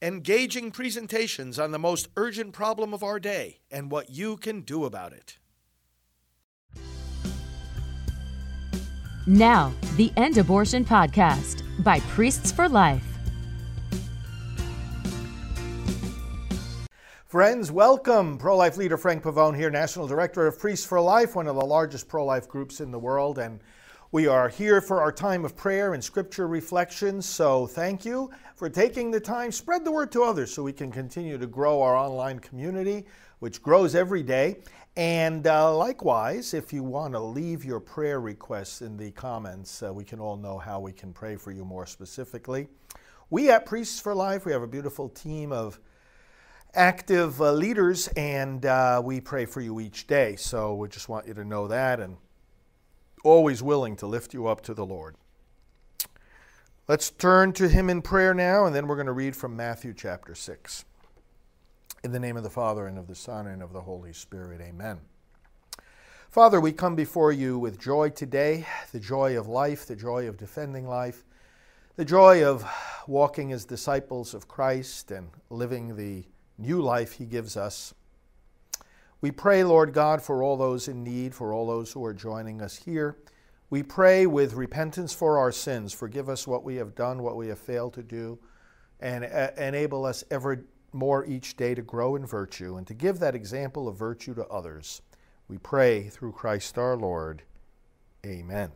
engaging presentations on the most urgent problem of our day and what you can do about it. Now, the End Abortion Podcast by Priests for Life. Friends, welcome. Pro life leader Frank Pavone here, National Director of Priests for Life, one of the largest pro life groups in the world. And we are here for our time of prayer and scripture reflection. So thank you for taking the time. Spread the word to others so we can continue to grow our online community, which grows every day. And uh, likewise, if you want to leave your prayer requests in the comments, uh, we can all know how we can pray for you more specifically. We at Priests for Life, we have a beautiful team of active uh, leaders, and uh, we pray for you each day. So we just want you to know that and always willing to lift you up to the Lord. Let's turn to Him in prayer now, and then we're going to read from Matthew chapter 6. In the name of the Father, and of the Son, and of the Holy Spirit, amen. Father, we come before you with joy today the joy of life, the joy of defending life, the joy of walking as disciples of Christ and living the new life He gives us. We pray, Lord God, for all those in need, for all those who are joining us here. We pray with repentance for our sins. Forgive us what we have done, what we have failed to do, and uh, enable us ever more each day to grow in virtue and to give that example of virtue to others. We pray through Christ our Lord. Amen.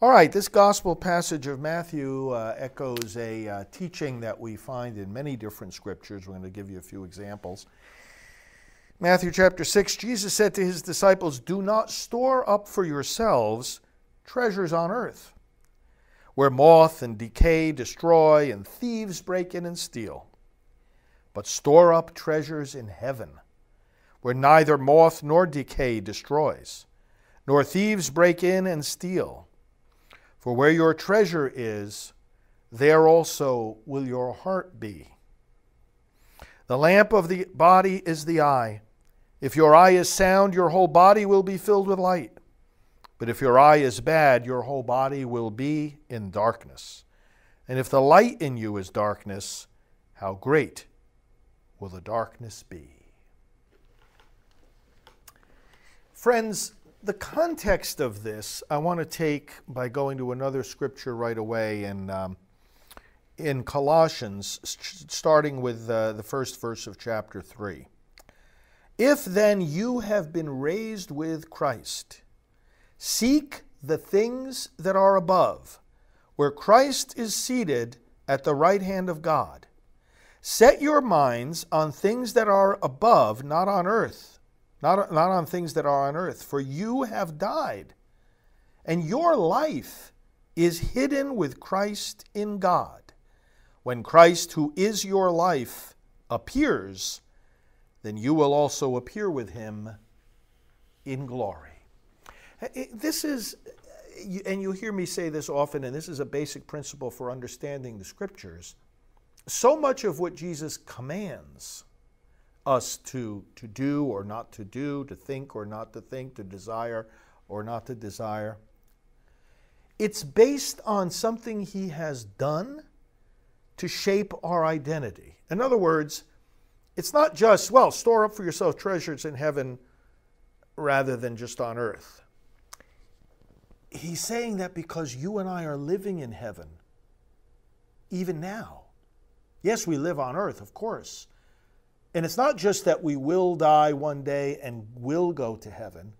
All right, this gospel passage of Matthew uh, echoes a uh, teaching that we find in many different scriptures. We're going to give you a few examples. Matthew chapter 6, Jesus said to his disciples, Do not store up for yourselves treasures on earth, where moth and decay destroy and thieves break in and steal, but store up treasures in heaven, where neither moth nor decay destroys, nor thieves break in and steal. For where your treasure is, there also will your heart be. The lamp of the body is the eye. If your eye is sound, your whole body will be filled with light. But if your eye is bad, your whole body will be in darkness. And if the light in you is darkness, how great will the darkness be? Friends, the context of this I want to take by going to another scripture right away in, um, in Colossians, starting with uh, the first verse of chapter 3. If then you have been raised with Christ, seek the things that are above, where Christ is seated at the right hand of God. Set your minds on things that are above, not on earth not, not on things that are on earth. For you have died, and your life is hidden with Christ in God. When Christ, who is your life, appears, then you will also appear with him in glory. This is, and you'll hear me say this often, and this is a basic principle for understanding the scriptures. So much of what Jesus commands us to, to do or not to do, to think or not to think, to desire or not to desire. It's based on something he has done to shape our identity. In other words, it's not just, well, store up for yourself treasures in heaven rather than just on earth. He's saying that because you and I are living in heaven, even now. Yes, we live on earth, of course, and it's not just that we will die one day and will go to heaven.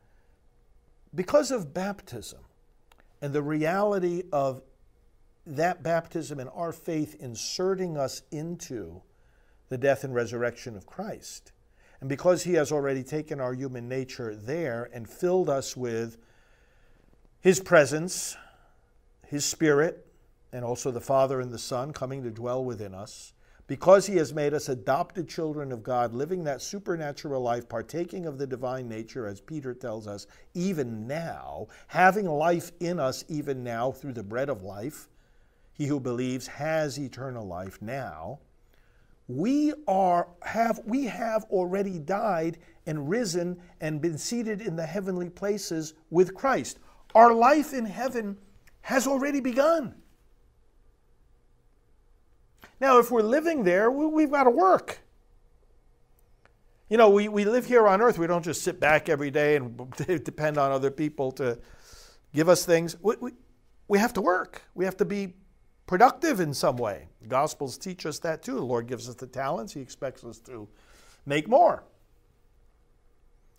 Because of baptism and the reality of that baptism and our faith inserting us into the death and resurrection of Christ. And because He has already taken our human nature there and filled us with His presence, His Spirit, and also the Father and the Son coming to dwell within us, because he has made us adopted children of God, living that supernatural life, partaking of the divine nature, as Peter tells us, even now, having life in us even now through the bread of life, he who believes has eternal life now. We are have we have already died and risen and been seated in the heavenly places with Christ. Our life in heaven has already begun. Now, if we're living there, we've got to work. You know, we, we live here on earth. We don't just sit back every day and depend on other people to give us things. We, we, we have to work. We have to be productive in some way. The Gospels teach us that too. The Lord gives us the talents, He expects us to make more.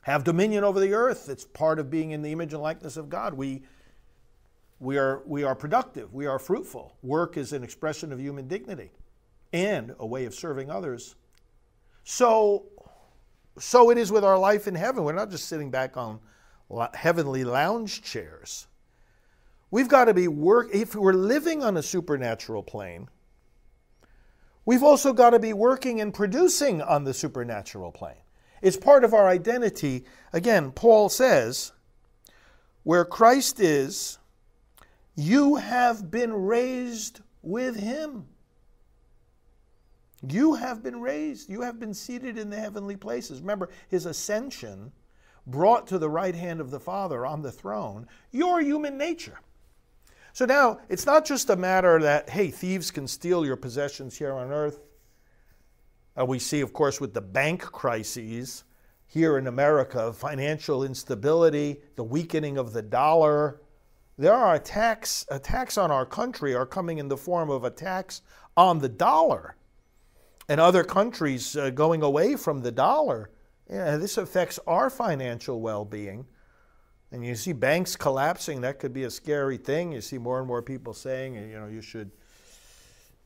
Have dominion over the earth. It's part of being in the image and likeness of God. We, we, are, we are productive, we are fruitful. Work is an expression of human dignity and a way of serving others. So, so it is with our life in heaven. We're not just sitting back on heavenly lounge chairs. We've got to be work if we're living on a supernatural plane. We've also got to be working and producing on the supernatural plane. It's part of our identity. Again, Paul says, where Christ is, you have been raised with him. You have been raised. You have been seated in the heavenly places. Remember, his ascension brought to the right hand of the Father on the throne your human nature. So now it's not just a matter that, hey, thieves can steal your possessions here on earth. Uh, we see, of course, with the bank crises here in America, financial instability, the weakening of the dollar. There are attacks, attacks on our country are coming in the form of attacks on the dollar and other countries uh, going away from the dollar. Yeah, this affects our financial well being. And you see banks collapsing, that could be a scary thing. You see more and more people saying, you know, you should,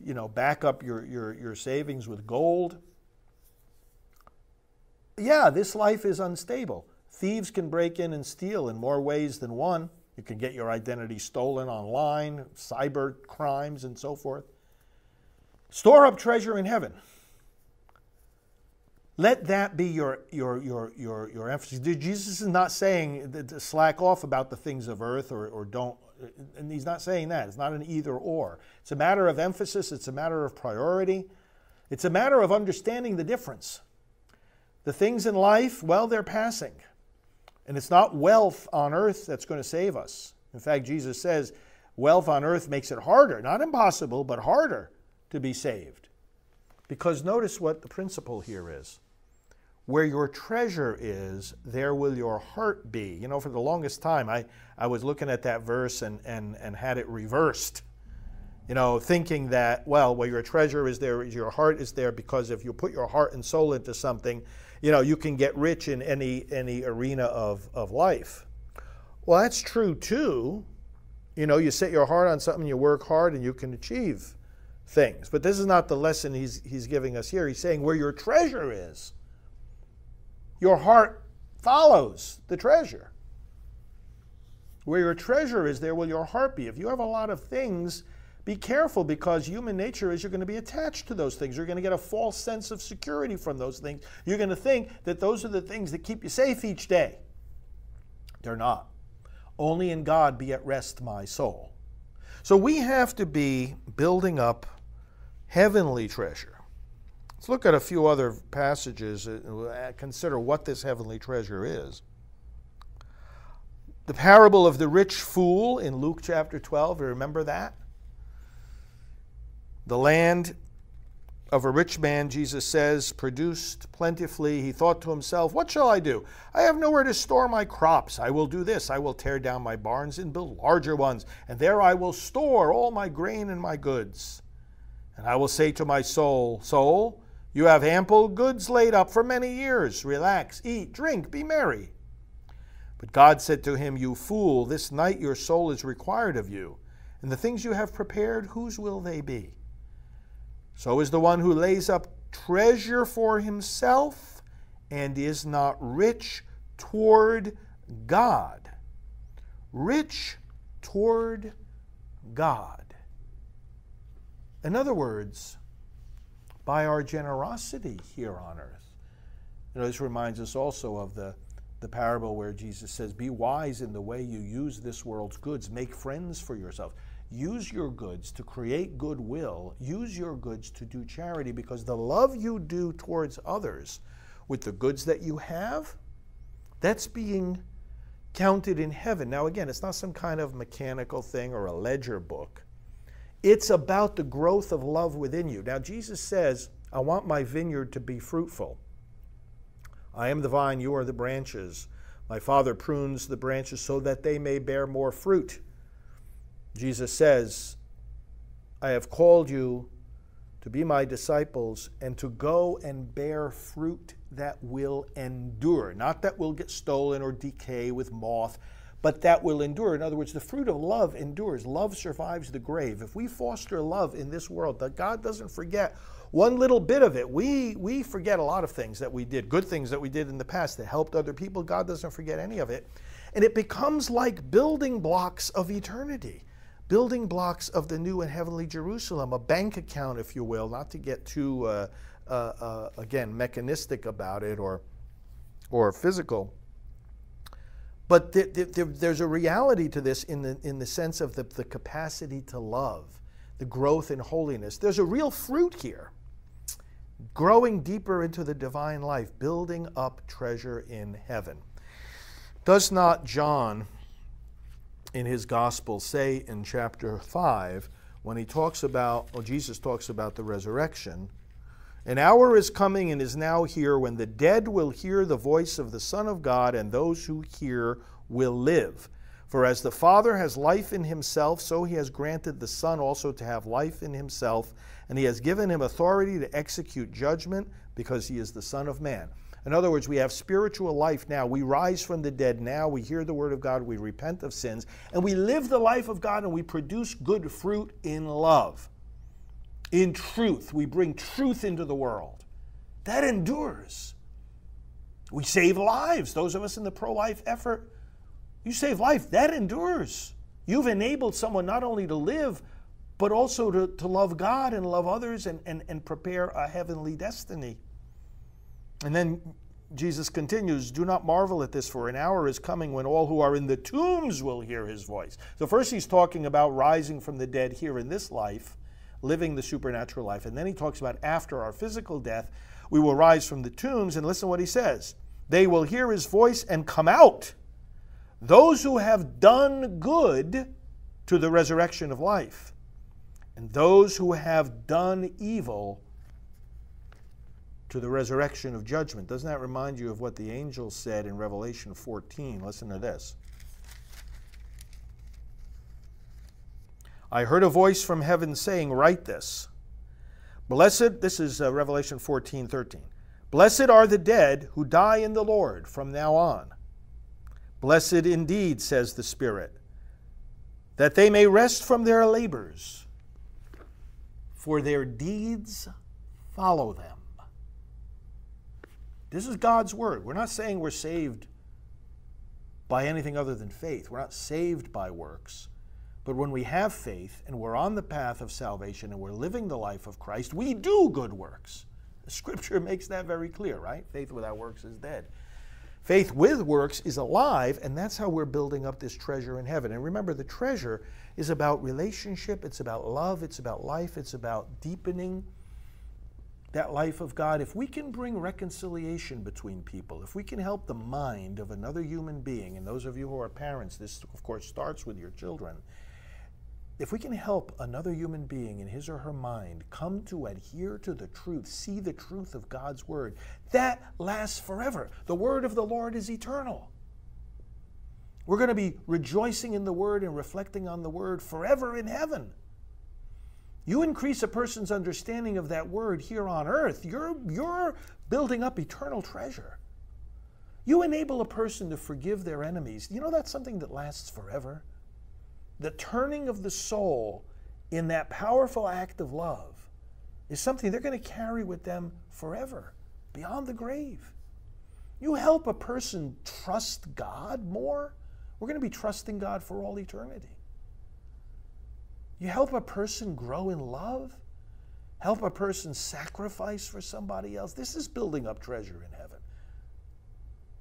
you know, back up your, your, your savings with gold. Yeah, this life is unstable. Thieves can break in and steal in more ways than one. You can get your identity stolen online, cyber crimes, and so forth. Store up treasure in heaven. Let that be your, your, your, your, your emphasis. Jesus is not saying to slack off about the things of earth or, or don't, and he's not saying that. It's not an either or. It's a matter of emphasis, it's a matter of priority, it's a matter of understanding the difference. The things in life, well, they're passing. And it's not wealth on earth that's going to save us. In fact, Jesus says wealth on earth makes it harder, not impossible, but harder to be saved. Because notice what the principle here is. Where your treasure is, there will your heart be. You know, for the longest time, I, I was looking at that verse and, and, and had it reversed. You know, thinking that, well, where your treasure is, there your heart is there, because if you put your heart and soul into something, you know, you can get rich in any, any arena of, of life. Well, that's true too. You know, you set your heart on something, you work hard, and you can achieve things. But this is not the lesson he's, he's giving us here. He's saying where your treasure is, your heart follows the treasure. Where your treasure is, there will your heart be. If you have a lot of things, be careful because human nature is you're going to be attached to those things. You're going to get a false sense of security from those things. You're going to think that those are the things that keep you safe each day. They're not. Only in God be at rest my soul. So we have to be building up heavenly treasure. Let's look at a few other passages and uh, consider what this heavenly treasure is. The parable of the rich fool in Luke chapter 12, you remember that? The land of a rich man, Jesus says, produced plentifully. He thought to himself, What shall I do? I have nowhere to store my crops. I will do this. I will tear down my barns and build larger ones, and there I will store all my grain and my goods. And I will say to my soul, Soul, you have ample goods laid up for many years. Relax, eat, drink, be merry. But God said to him, You fool, this night your soul is required of you, and the things you have prepared, whose will they be? So is the one who lays up treasure for himself and is not rich toward God. Rich toward God. In other words, by our generosity here on earth. You know, this reminds us also of the, the parable where Jesus says, Be wise in the way you use this world's goods, make friends for yourself. Use your goods to create goodwill. Use your goods to do charity because the love you do towards others with the goods that you have, that's being counted in heaven. Now, again, it's not some kind of mechanical thing or a ledger book. It's about the growth of love within you. Now, Jesus says, I want my vineyard to be fruitful. I am the vine, you are the branches. My Father prunes the branches so that they may bear more fruit. Jesus says, I have called you to be my disciples and to go and bear fruit that will endure, not that will get stolen or decay with moth, but that will endure. In other words, the fruit of love endures. Love survives the grave. If we foster love in this world, that God doesn't forget one little bit of it. We we forget a lot of things that we did, good things that we did in the past that helped other people. God doesn't forget any of it. And it becomes like building blocks of eternity. Building blocks of the new and heavenly Jerusalem, a bank account, if you will, not to get too, uh, uh, uh, again, mechanistic about it or, or physical. But th- th- th- there's a reality to this in the, in the sense of the, the capacity to love, the growth in holiness. There's a real fruit here growing deeper into the divine life, building up treasure in heaven. Does not John in his gospel say in chapter 5 when he talks about, or Jesus talks about the resurrection, an hour is coming and is now here when the dead will hear the voice of the Son of God, and those who hear will live. For as the Father has life in himself, so he has granted the Son also to have life in himself, and he has given him authority to execute judgment because he is the Son of Man. In other words, we have spiritual life now. We rise from the dead now. We hear the word of God. We repent of sins. And we live the life of God and we produce good fruit in love, in truth. We bring truth into the world. That endures. We save lives. Those of us in the pro life effort, you save life. That endures. You've enabled someone not only to live, but also to, to love God and love others and, and, and prepare a heavenly destiny. And then Jesus continues, Do not marvel at this, for an hour is coming when all who are in the tombs will hear his voice. So, first, he's talking about rising from the dead here in this life, living the supernatural life. And then he talks about after our physical death, we will rise from the tombs. And listen to what he says They will hear his voice and come out. Those who have done good to the resurrection of life, and those who have done evil to the resurrection of judgment. Doesn't that remind you of what the angel said in Revelation 14? Listen to this. I heard a voice from heaven saying, Write this. Blessed, this is uh, Revelation 14 13. Blessed are the dead who die in the Lord from now on. Blessed indeed, says the Spirit, that they may rest from their labors, for their deeds follow them. This is God's word. We're not saying we're saved by anything other than faith. We're not saved by works. But when we have faith and we're on the path of salvation and we're living the life of Christ, we do good works. Scripture makes that very clear, right? Faith without works is dead. Faith with works is alive, and that's how we're building up this treasure in heaven. And remember, the treasure is about relationship, it's about love, it's about life, it's about deepening that life of God, if we can bring reconciliation between people, if we can help the mind of another human being, and those of you who are parents, this of course starts with your children, if we can help another human being in his or her mind come to adhere to the truth, see the truth of God's word, that lasts forever. The word of the Lord is eternal. We're going to be rejoicing in the word and reflecting on the word forever in heaven. You increase a person's understanding of that word here on earth, you're, you're building up eternal treasure. You enable a person to forgive their enemies. You know that's something that lasts forever? The turning of the soul in that powerful act of love is something they're going to carry with them forever, beyond the grave. You help a person trust God more, we're going to be trusting God for all eternity. You help a person grow in love, help a person sacrifice for somebody else. This is building up treasure in heaven.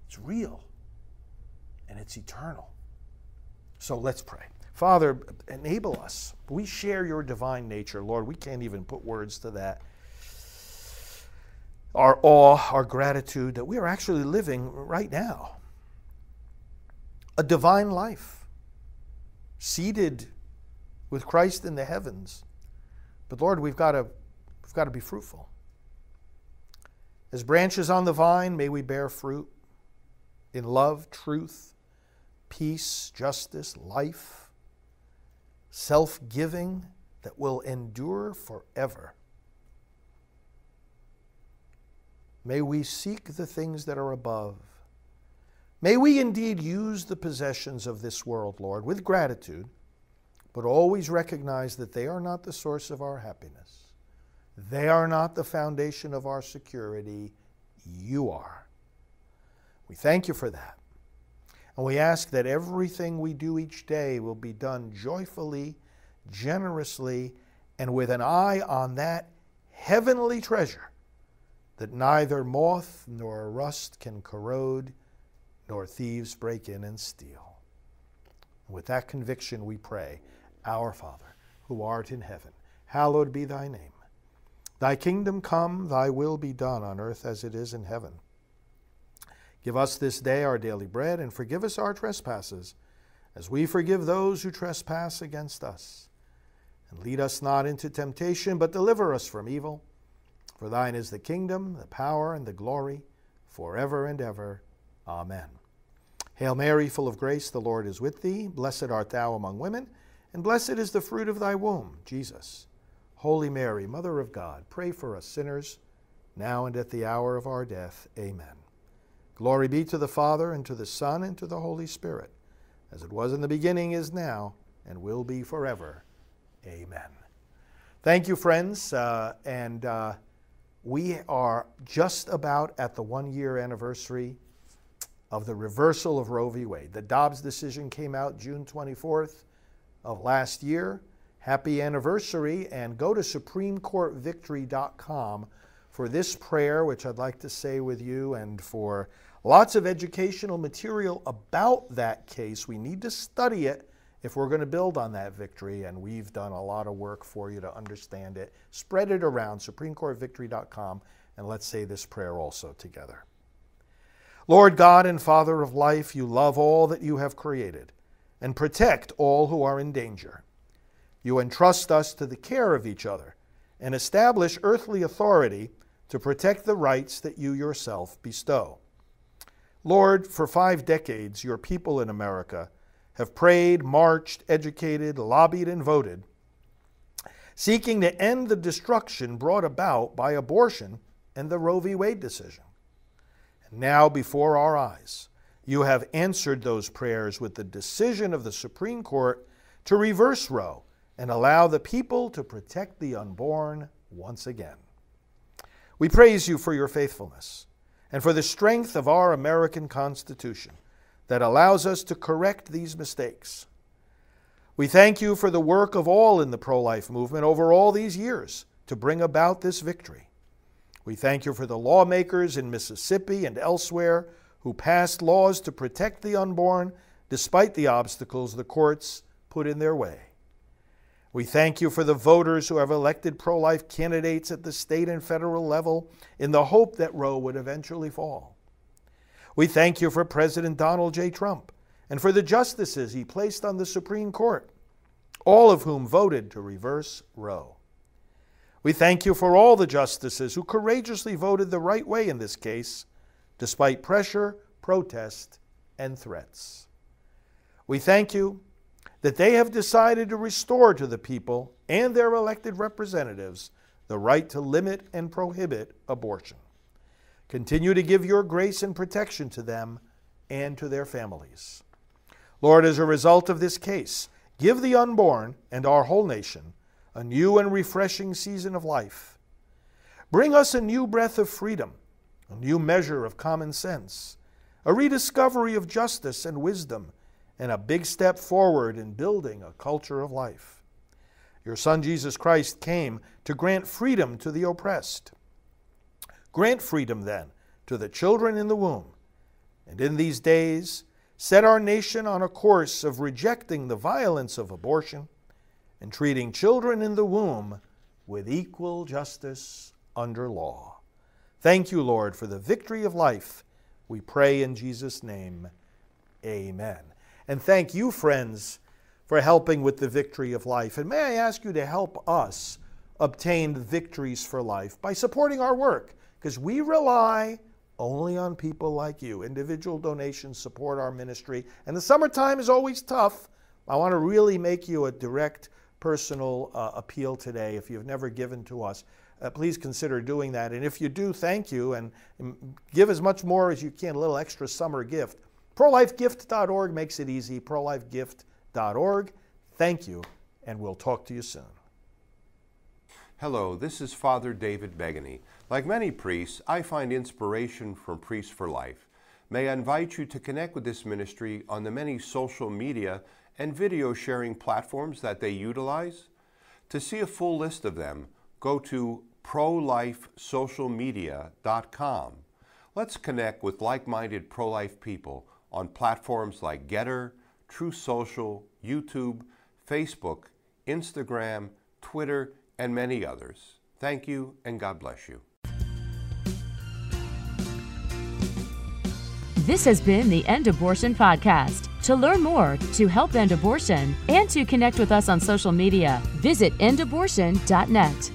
It's real and it's eternal. So let's pray. Father, enable us. We share your divine nature, Lord. We can't even put words to that. Our awe, our gratitude that we are actually living right now a divine life, seated with Christ in the heavens, But Lord, we've got to, we've got to be fruitful. As branches on the vine, may we bear fruit in love, truth, peace, justice, life, self giving that will endure forever. May we seek the things that are above. May we indeed use the possessions of this world, Lord, with gratitude, but always recognize that they are not the source of our happiness. They are not the foundation of our security. You are. We thank you for that. And we ask that everything we do each day will be done joyfully, generously, and with an eye on that heavenly treasure that neither moth nor rust can corrode, nor thieves break in and steal. With that conviction, we pray, Our Father, who art in heaven, hallowed be thy name. Thy kingdom come, thy will be done on earth as it is in heaven. Give us this day our daily bread, and forgive us our trespasses, as we forgive those who trespass against us. And lead us not into temptation, but deliver us from evil. For thine is the kingdom, the power, and the glory, forever and ever. Amen. Hail Mary, full of grace, the Lord is with thee. Blessed art thou among women, and blessed is the fruit of thy womb, Jesus. Holy Mary, Mother of God, pray for us sinners, now and at the hour of our death. Amen. Glory be to the Father, and to the Son, and to the Holy Spirit, as it was in the beginning, is now, and will be forever. Amen. Thank you, friends. Uh, and uh, we are just about at the one year anniversary of the reversal of Roe v. Wade. The Dobbs decision came out June 24th of last year. Happy anniversary, and go to SupremeCourtVictory.com for this prayer, which I'd like to say with you, and for Lots of educational material about that case. We need to study it if we're going to build on that victory, and we've done a lot of work for you to understand it. Spread it around, SupremeCourtVictory.com, and let's say this prayer also together. Lord God and Father of life, you love all that you have created and protect all who are in danger. You entrust us to the care of each other and establish earthly authority to protect the rights that you yourself bestow. Lord, for five decades, your people in America have prayed, marched, educated, lobbied, and voted, seeking to end the destruction brought about by abortion and the Roe v. Wade decision. And now, before our eyes, you have answered those prayers with the decision of the Supreme Court to reverse Roe and allow the people to protect the unborn once again. We praise you for your faithfulness and for the strength of our American Constitution that allows us to correct these mistakes. We thank you for the work of all in the pro life movement over all these years to bring about this victory. We thank you for the lawmakers in Mississippi and elsewhere who passed laws to protect the unborn despite the obstacles the courts put in their way. We thank you for the voters who have elected pro life candidates at the state and federal level in the hope that Roe would eventually fall. We thank you for President Donald J. Trump and for the justices he placed on the Supreme Court, all of whom voted to reverse Roe. We thank you for all the justices who courageously voted the right way in this case, despite pressure, protest, and threats. We thank you that they have decided to restore to the people and their elected representatives the right to limit and prohibit abortion. Continue to give your grace and protection to them and to their families. Lord, as a result of this case, give the unborn and our whole nation a new and refreshing season of life. Bring us a new breath of freedom, a new measure of common sense, a rediscovery of justice and wisdom and a big step forward in building a culture of life. Your Son Jesus Christ came to grant freedom to the oppressed. Grant freedom, then, to the children in the womb. And in these days, set our nation on a course of rejecting the violence of abortion and treating children in the womb with equal justice under law. Thank you, Lord, for the victory of life. We pray in Jesus' name. Amen. And thank you, friends, for helping with the victory of life. And may I ask you to help us obtain victories for life by supporting our work because we rely only on people like you. Individual donations support our ministry, and the summertime is always tough. I want to really make you a direct personal uh, appeal today. If you've never given to us, uh, please consider doing that. And if you do, thank you and, and give as much more as you can, a little extra summer gift. ProLifeGift.org makes it easy. ProLifeGift.org. Thank you, and we'll talk to you soon. Hello, this is Father David Begany. Like many priests, I find inspiration from Priests for Life. May I invite you to connect with this ministry on the many social media and video sharing platforms that they utilize. To see a full list of them, go to prolifesocialmedia.com. Let's connect with like minded pro life people on platforms like Gettr, Truth Social, YouTube, Facebook, Instagram, Twitter, and many others. Thank you and God bless you. This has been the End Abortion Podcast. To learn more, to help end abortion, and to connect with us on social media, visit endabortion.net.